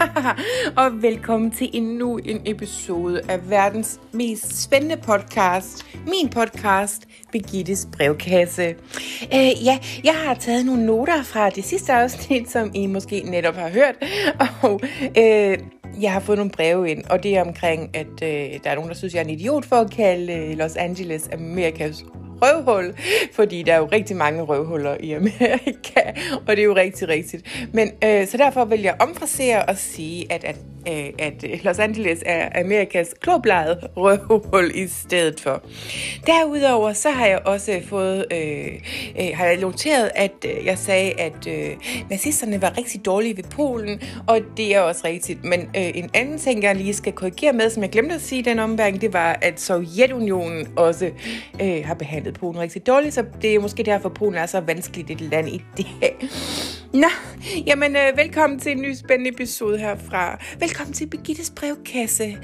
og velkommen til endnu en episode af verdens mest spændende podcast. Min podcast, Begittes brevkasse. Uh, ja, jeg har taget nogle noter fra det sidste afsnit, som I måske netop har hørt. Og uh, jeg har fået nogle breve ind, og det er omkring, at uh, der er nogen, der synes, jeg er en idiot for at kalde Los Angeles Amerikas røvhul, fordi der er jo rigtig mange røvhuller i Amerika, og det er jo rigtig rigtigt. Men øh, så derfor vil jeg omfrasere og sige, at, at øh, at Los Angeles er Amerikas kloblejede røvhul i stedet for. Derudover så har jeg også fået, øh, øh, har jeg noteret, at øh, jeg sagde, at øh, nazisterne var rigtig dårlige ved Polen, og det er også rigtigt. Men øh, en anden ting, jeg lige skal korrigere med, som jeg glemte at sige i den omværing, det var, at Sovjetunionen også øh, har behandlet Polen rigtig dårligt, så det er måske derfor, Polen er så vanskeligt et land i dag. Nå, jamen øh, velkommen til en ny spændende episode herfra. Velkommen til Birgittes brevkasse.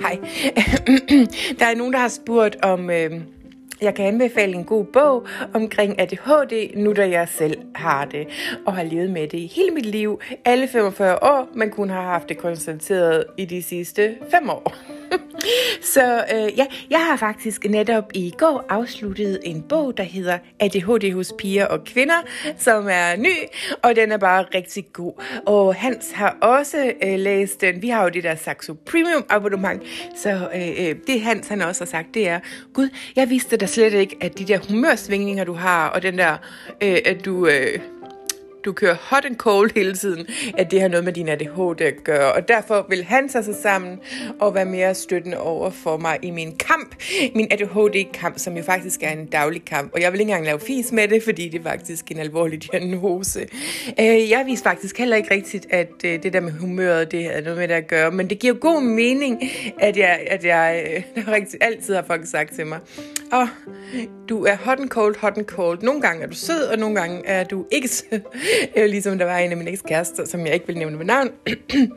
Hej. Der er nogen, der har spurgt om... Øh, jeg kan anbefale en god bog omkring ADHD, nu da jeg selv har det, og har levet med det i hele mit liv, alle 45 år, men kun har haft det konstateret i de sidste 5 år. Så øh, ja, jeg har faktisk netop i går afsluttet en bog, der hedder ADHD hos piger og kvinder, som er ny, og den er bare rigtig god. Og Hans har også øh, læst den. Vi har jo det der Saxo Premium abonnement, så øh, øh det Hans han også har sagt, det er, Gud, jeg vidste da slet ikke, at de der humørsvingninger, du har, og den der, øh, at du... Øh, du kører hot and cold hele tiden, at det har noget med din ADHD at gøre. Og derfor vil han tage sig sammen og være mere støttende over for mig i min kamp. Min ADHD-kamp, som jo faktisk er en daglig kamp. Og jeg vil ikke engang lave fis med det, fordi det er faktisk en alvorlig diagnose. Øh, jeg vidste faktisk heller ikke rigtigt, at øh, det der med humøret, det havde noget med det at gøre. Men det giver god mening, at jeg, at jeg øh, rigtig, altid har folk sagt til mig, åh, du er hot and cold, hot and cold. Nogle gange er du sød, og nogle gange er du ikke sød. ligesom der var en af mine ekskærester, som jeg ikke vil nævne ved navn.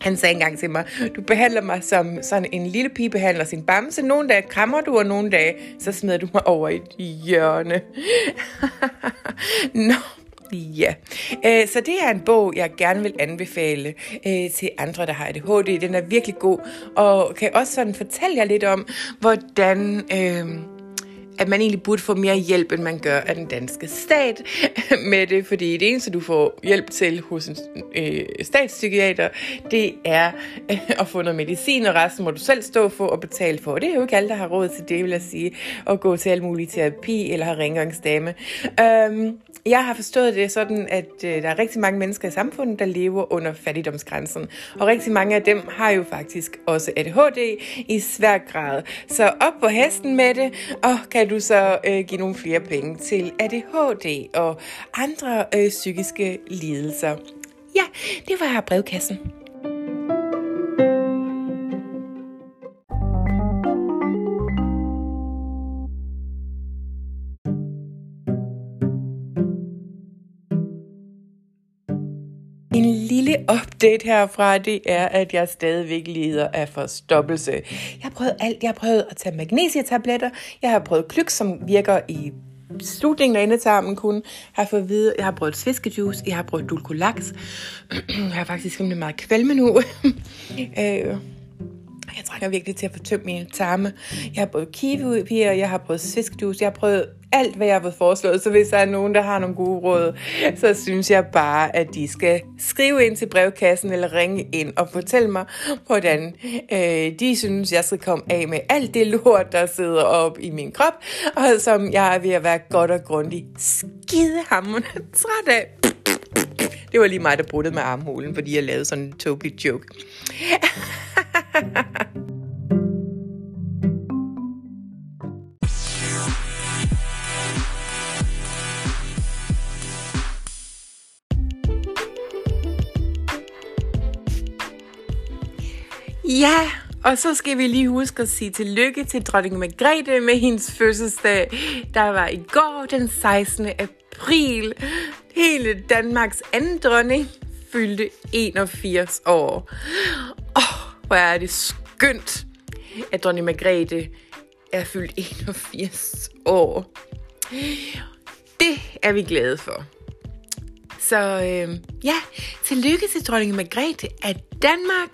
Han sagde engang til mig, du behandler mig som sådan en lille pige behandler sin bamse. Nogle dage krammer du, og nogle dage, så smider du mig over i et hjørne. Nå, Ja, øh, så det er en bog, jeg gerne vil anbefale øh, til andre, der har ADHD. Den er virkelig god, og kan også sådan fortælle jer lidt om, hvordan... Øh, at man egentlig burde få mere hjælp, end man gør af den danske stat med det, fordi det eneste, du får hjælp til hos en øh, statspsykiater, det er øh, at få noget medicin, og resten må du selv stå for og betale for. Det er jo ikke alle, der har råd til det, vil jeg sige, at gå til al mulig terapi eller have rengøringsdame. Øhm, jeg har forstået det sådan, at øh, der er rigtig mange mennesker i samfundet, der lever under fattigdomsgrænsen. Og rigtig mange af dem har jo faktisk også ADHD i svær grad. Så op på hesten med det, og kan du så øh, give nogle flere penge til ADHD og andre øh, psykiske lidelser. Ja, det var brevkassen. En lille update herfra, det er, at jeg stadigvæk lider af forstoppelse. Jeg har prøvet alt. Jeg har prøvet at tage magnesiatabletter. Jeg har prøvet klyk, som virker i slutningen af endetarmen kun. har fået at vide, jeg har prøvet sviskejuice, jeg har prøvet dulcolax. jeg har faktisk rimelig meget kvalme nu. øh, jeg trænger virkelig til at få tømt mine tarme. Jeg har prøvet kiwi, jeg har prøvet sviskjuice, jeg har prøvet alt, hvad jeg har fået foreslået. Så hvis der er nogen, der har nogle gode råd, så synes jeg bare, at de skal skrive ind til brevkassen eller ringe ind og fortælle mig, hvordan øh, de synes, jeg skal komme af med alt det lort, der sidder op i min krop, og som jeg er ved at være godt og grundigt skidehammerende træt af. Det var lige mig, der bruttede med armhulen, fordi jeg lavede sådan en tåbelig joke. Ja, og så skal vi lige huske at sige tillykke til dronning Margrethe med hendes fødselsdag. Der var i går den 16. april. Hele Danmarks anden dronning fyldte 81 år. Åh, oh, hvor er det skønt, at dronning Margrethe er fyldt 81 år. Det er vi glade for. Så øh, ja, tillykke til dronning Margrethe af Danmark.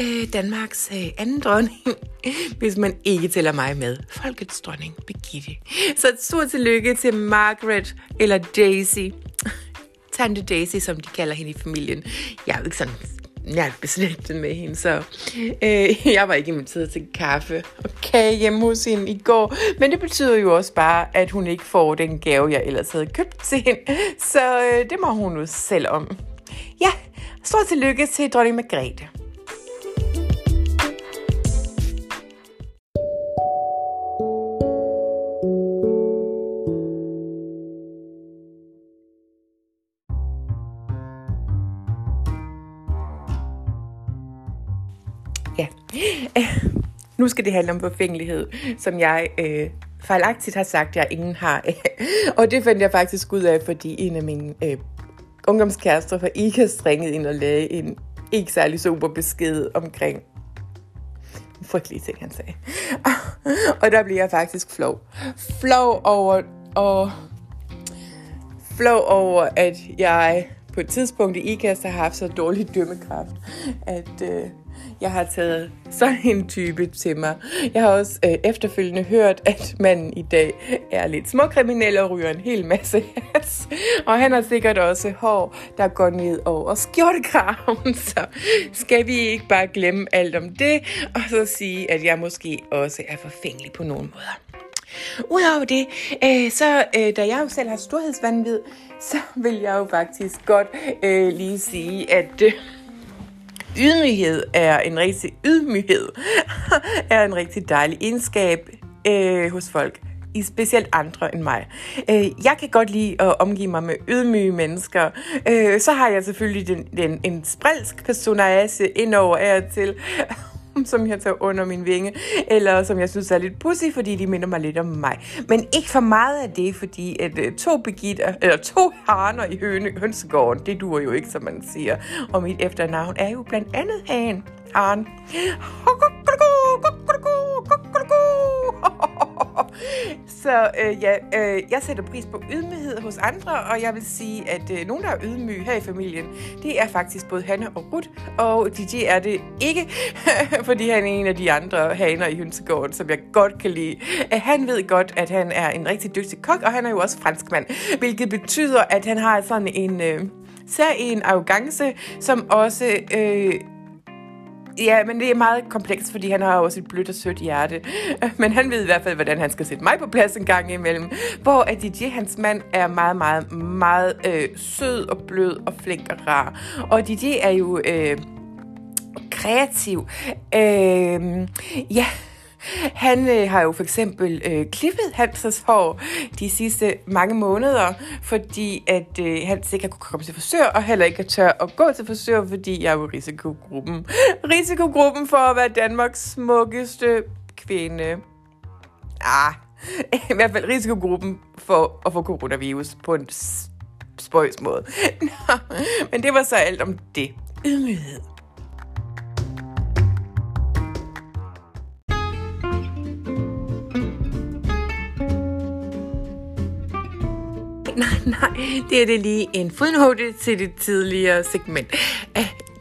Øh, Danmarks øh, anden dronning, hvis man ikke tæller mig med. Folkets dronning, Birgitte. Så et stort tillykke til Margaret, eller Daisy. Tante Daisy, som de kalder hende i familien. Jeg er jo ikke sådan jeg beslægtet med hende, så øh, jeg var ikke inviteret til kaffe og kage hjemme hos hende i går. Men det betyder jo også bare, at hun ikke får den gave, jeg ellers havde købt til hende. Så øh, det må hun jo selv om. Ja, stort tillykke til dronning Margrethe. Ja. Nu skal det handle om forfængelighed, som jeg øh, fejlagtigt har sagt, jeg ingen har. og det fandt jeg faktisk ud af, fordi en af mine øh, ungdomskærester fra IKAS ringede ind og lagde en ikke særlig super besked omkring frygtelige ting, han sagde. og der bliver jeg faktisk flov. Flov over, og flov over, at jeg på et tidspunkt i IKAS har haft så dårlig dømmekraft, at øh, jeg har taget sådan en type til mig. Jeg har også øh, efterfølgende hørt, at manden i dag er lidt småkriminel og ryger en hel masse has. Og han har sikkert også hår, der går ned over skjortekraven. Så skal vi ikke bare glemme alt om det, og så sige, at jeg måske også er forfængelig på nogle måder. Udover det, øh, så øh, da jeg jo selv har storhedsvandvid, så vil jeg jo faktisk godt øh, lige sige, at... Øh, ydmyghed er en rigtig ydmyghed er en rigtig dejlig egenskab øh, hos folk i specielt andre end mig. Øh, jeg kan godt lide at omgive mig med ydmyge mennesker. Øh, så har jeg selvfølgelig den, den, en sprælsk personage indover af til, som jeg tager under min vinge, eller som jeg synes er lidt pussy, fordi de minder mig lidt om mig. Men ikke for meget af det, fordi at øh, to begitter, eller to haner i høne, hønsegården, det duer jo ikke, som man siger. Og mit efternavn er jo blandt andet Han. Harn. Så øh, ja, øh, jeg sætter pris på ydmyghed hos andre, og jeg vil sige, at øh, nogen, der er ydmyge her i familien, det er faktisk både Hanne og Ruth, og DJ er det ikke, fordi han er en af de andre haner i hønsegården, som jeg godt kan lide. Øh, han ved godt, at han er en rigtig dygtig kok, og han er jo også franskmand, hvilket betyder, at han har sådan en... Øh, en arrogance, som også øh, Ja, men det er meget komplekst, fordi han har også et blødt og sødt hjerte. Men han ved i hvert fald, hvordan han skal sætte mig på plads en gang imellem. Hvor at DJ, hans mand, er meget, meget, meget øh, sød og blød og flink og rar. Og DJ er jo øh, kreativ. Øh, ja, han øh, har jo for eksempel øh, klippet Hansens hår de sidste mange måneder, fordi at øh, Hans ikke har kunne komme til frisør, og heller ikke tør at gå til frisør, fordi jeg er jo risikogruppen. Risikogruppen for at være Danmarks smukkeste kvinde. Ah, i hvert fald risikogruppen for at få coronavirus på en spøjs måde. Nå, men det var så alt om det. Ydmyghed. nej, det er det lige en fodnote til det tidligere segment.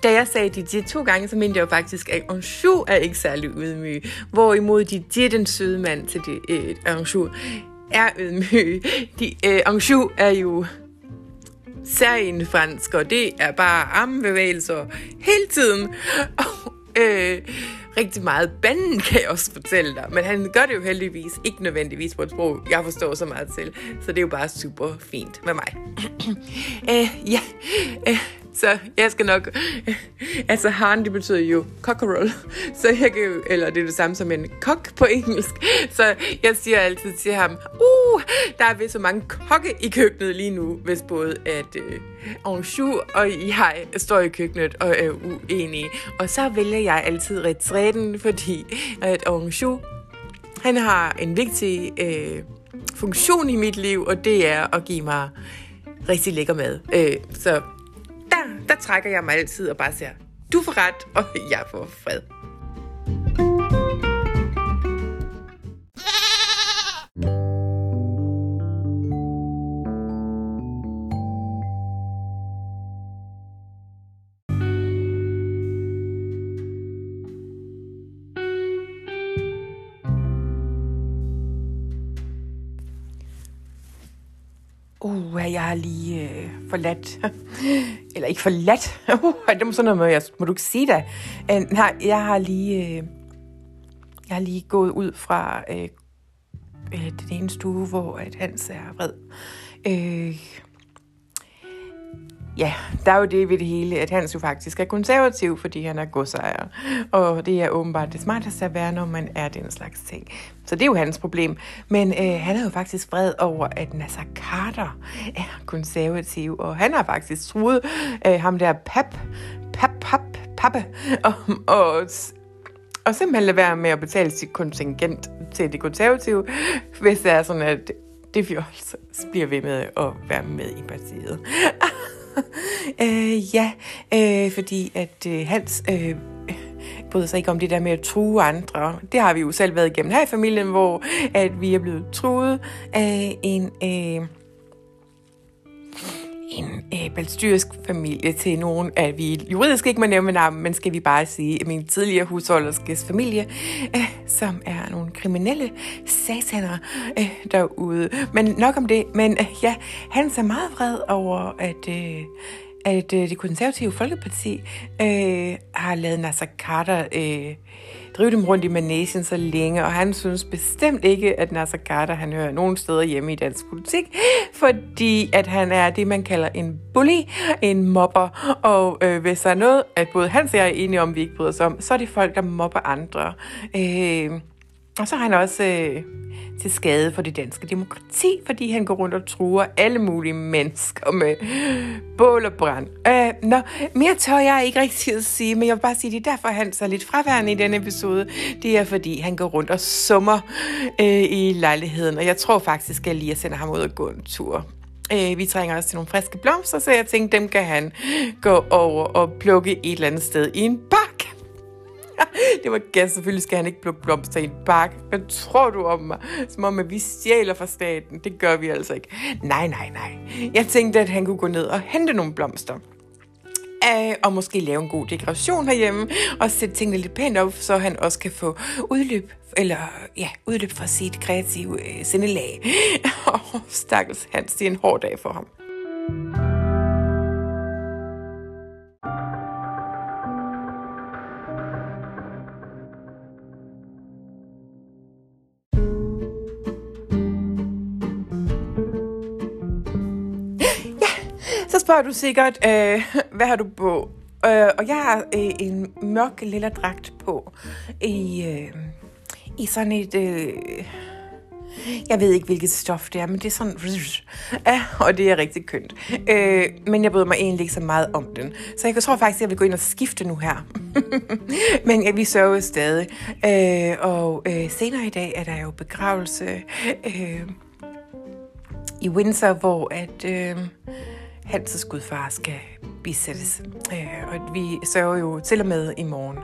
Da jeg sagde DJ to gange, så mente jeg jo faktisk, at Anjou er ikke særlig ydmyg. Hvorimod DJ, den søde mand til det, øh, Anjou, er ydmyg. De, øh, Anjou er jo særlig fransk, og det er bare armbevægelser hele tiden. Og, øh, rigtig meget banden, kan jeg også fortælle dig. Men han gør det jo heldigvis ikke nødvendigvis på et sprog, jeg forstår så meget til. Så det er jo bare super fint med mig. øh, ja, øh, så jeg skal nok... Altså, han, det betyder jo cockerel. Så jeg kan. Eller det er det samme som en kok på engelsk. Så jeg siger altid til ham, uh, der er vist så mange kokke i køkkenet lige nu, hvis både at øh, Anjou og jeg står i køkkenet og er uenige. Og så vælger jeg altid retræten, fordi at Anjou, han har en vigtig øh, funktion i mit liv, og det er at give mig rigtig lækker mad. Øh, så der trækker jeg mig altid og bare siger, du får ret, og jeg får fred. Uh, jeg har lige øh, forladt, eller ikke forladt, uh, det må sådan noget med, jeg, må du ikke sige det? Uh, nej, jeg har lige, øh, jeg har lige gået ud fra øh, øh, den ene stue, hvor at Hans er vred. Øh, ja, der er jo det ved det hele, at Hans jo faktisk er konservativ, fordi han er godsejer. Og det er åbenbart det smarteste at være, når man er den slags ting. Så det er jo hans problem. Men øh, han er jo faktisk vred over, at Nasser Carter er konservativ, og han har faktisk troet øh, ham der pap, pap, pap, pappe, om at og simpelthen lade være med at betale sit kontingent til det konservative, hvis det er sådan, at det fjols bliver ved med at være med i partiet. øh, ja, øh, fordi at øh, Hans øh, bryder sig ikke om det der med at true andre. Det har vi jo selv været igennem her i familien, hvor at vi er blevet truet af en... Øh, en øh, balstyrisk familie til nogen, at vi juridisk ikke må nævne navn, men skal vi bare sige, at min tidligere husholderskes familie, øh, som er nogle kriminelle sataner øh, derude. Men nok om det. Men øh, ja, han er meget vred over, at... Øh, at øh, det konservative Folkeparti øh, har lavet Nasser Carter øh, drive dem rundt i manesien så længe, og han synes bestemt ikke, at Nasser Carter han hører nogen steder hjemme i dansk politik, fordi at han er det, man kalder en bully, en mobber, og øh, hvis der er noget, at både han og jeg er enige om, vi ikke bryder os om, så er det folk, der mobber andre. Øh, og så har han også øh, til skade for det danske demokrati, fordi han går rundt og truer alle mulige mennesker med bål og brand. Øh, nå, mere tør jeg ikke rigtig at sige, men jeg vil bare sige, det er derfor, han så lidt fraværende i denne episode. Det er, fordi han går rundt og summer øh, i lejligheden, og jeg tror faktisk, at jeg lige sender ham ud og gå en tur. Øh, vi trænger også til nogle friske blomster, så jeg tænkte, dem kan han gå over og plukke et eller andet sted i en park det var gas. Selvfølgelig skal han ikke plukke blomster i en park. Hvad tror du om mig? Som om, at vi stjæler fra staten. Det gør vi altså ikke. Nej, nej, nej. Jeg tænkte, at han kunne gå ned og hente nogle blomster. Uh, og måske lave en god dekoration herhjemme, og sætte tingene lidt pænt op, så han også kan få udløb, eller ja, udløb fra sit kreative øh, sindelag. Og stakkels Hans, det er en hård dag for ham. Spørger du sikkert, øh, hvad har du på? Øh, og jeg har øh, en mørk lille dragt på i, øh, i sådan et... Øh, jeg ved ikke, hvilket stof det er, men det er sådan... Ja, og det er rigtig kønt. Øh, men jeg bryder mig egentlig ikke så meget om den. Så jeg tror faktisk, at jeg vil gå ind og skifte nu her. men ja, vi sørger stadig. Øh, og øh, senere i dag er der jo begravelse øh, i Windsor, hvor at... Øh, Hanses gudfar skal bisættes. Øh, og vi sørger jo til og med i morgen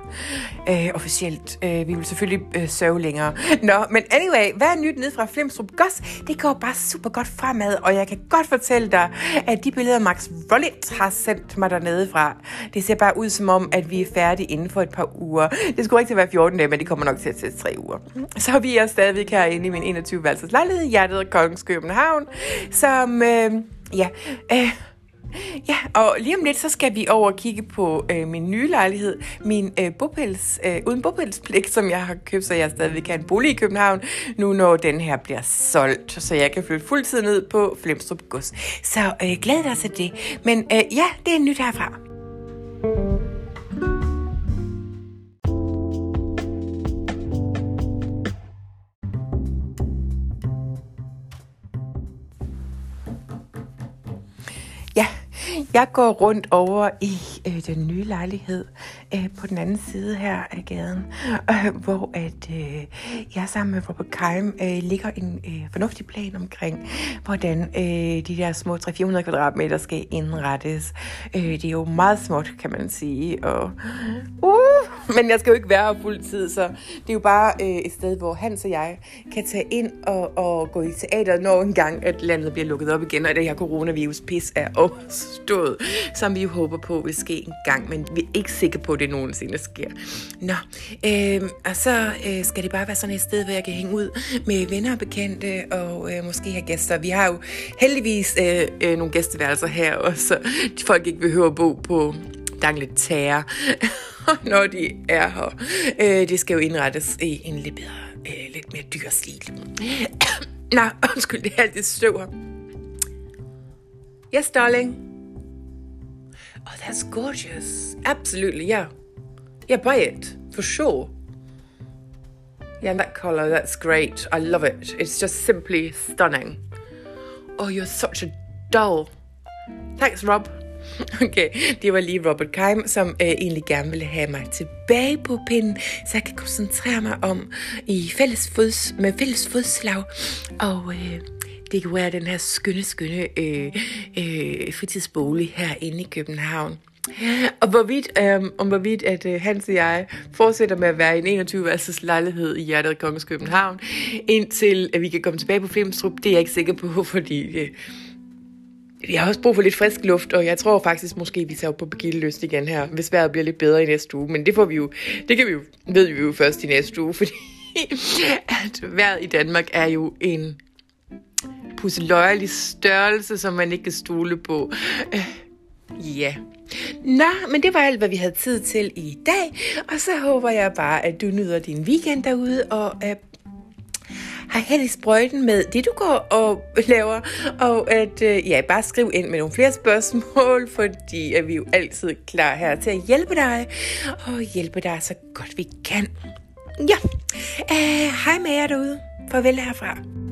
øh, officielt. Øh, vi vil selvfølgelig øh, sørge længere. Nå, men anyway, hvad er nyt ned fra Flemstrup Goss? Det går bare super godt fremad, og jeg kan godt fortælle dig, at de billeder, Max Rollet har sendt mig dernede fra, det ser bare ud som om, at vi er færdige inden for et par uger. Det skulle ikke være 14 dage, men det kommer nok til at tage tre uger. Så vi er stadigvæk herinde i min 21-værelses lejlighed i hjertet af Kongens København, som... Øh, ja, øh, Ja, og lige om lidt, så skal vi over og kigge på øh, min nye lejlighed, min øh, bopæls, øh, uden bopælspligt, som jeg har købt, så jeg stadigvæk kan en bolig i København, nu når den her bliver solgt, så jeg kan flytte fuldtid ned på Flemstrup Gods. Så øh, glæd dig til det. Men øh, ja, det er nyt herfra. Jeg går rundt over i øh, den nye lejlighed øh, på den anden side her af gaden, øh, hvor at øh, jeg sammen med Robert Keim øh, ligger en øh, fornuftig plan omkring, hvordan øh, de der små 300-400 kvadratmeter skal indrettes. Øh, det er jo meget småt, kan man sige. Og, uh, men jeg skal jo ikke være her fuld tid, så det er jo bare øh, et sted, hvor Hans og jeg kan tage ind og, og gå i teater, når engang at landet bliver lukket op igen, og det her coronavirus pis er overstået, som vi jo håber på vil ske en gang, men vi er ikke sikre på, at det nogensinde sker. Nå, øh, og så øh, skal det bare være sådan et sted, hvor jeg kan hænge ud med venner og bekendte, og øh, måske have gæster. Vi har jo heldigvis øh, øh, nogle gæsteværelser her, og så folk ikke behøver at bo på Dangletære, når de er her. Øh, det skal jo indrettes i en lidt bedre, øh, lidt mere dyr stil. Nå, undskyld, det er alt det støv her. Yes, darling. Oh, that's gorgeous. Absolutely, yeah. Yeah, buy it, for sure. Yeah, that color, that's great. I love it. It's just simply stunning. Oh, you're such a doll. Thanks, Rob. Okay, det var lige Robert Keim, som øh, egentlig gerne ville have mig tilbage på pinden, så jeg kan koncentrere mig om i fælles fods, med fælles fodslag og øh, dekorere den her skønne, skønne øh, øh, fritidsbolig herinde i København. Og hvorvidt, øh, om hvorvidt at øh, Hans og jeg fortsætter med at være i en 21-værelses lejlighed i hjertet af Kongens København, indtil at vi kan komme tilbage på Filmstrup, det er jeg ikke sikker på, fordi øh, jeg har også brug for lidt frisk luft, og jeg tror faktisk måske, vi tager på begildeløst igen her, hvis vejret bliver lidt bedre i næste uge. Men det får vi jo, det kan vi jo, ved vi jo først i næste uge, fordi at vejret i Danmark er jo en pusseløjelig størrelse, som man ikke kan stole på. Øh, ja. Nå, men det var alt, hvad vi havde tid til i dag. Og så håber jeg bare, at du nyder din weekend derude, og at har held i sprøjten med det, du går og laver, og at øh, ja, bare skriv ind med nogle flere spørgsmål, fordi at vi er jo altid klar her til at hjælpe dig, og hjælpe dig så godt vi kan. Ja, øh, hej med jer derude. Farvel herfra.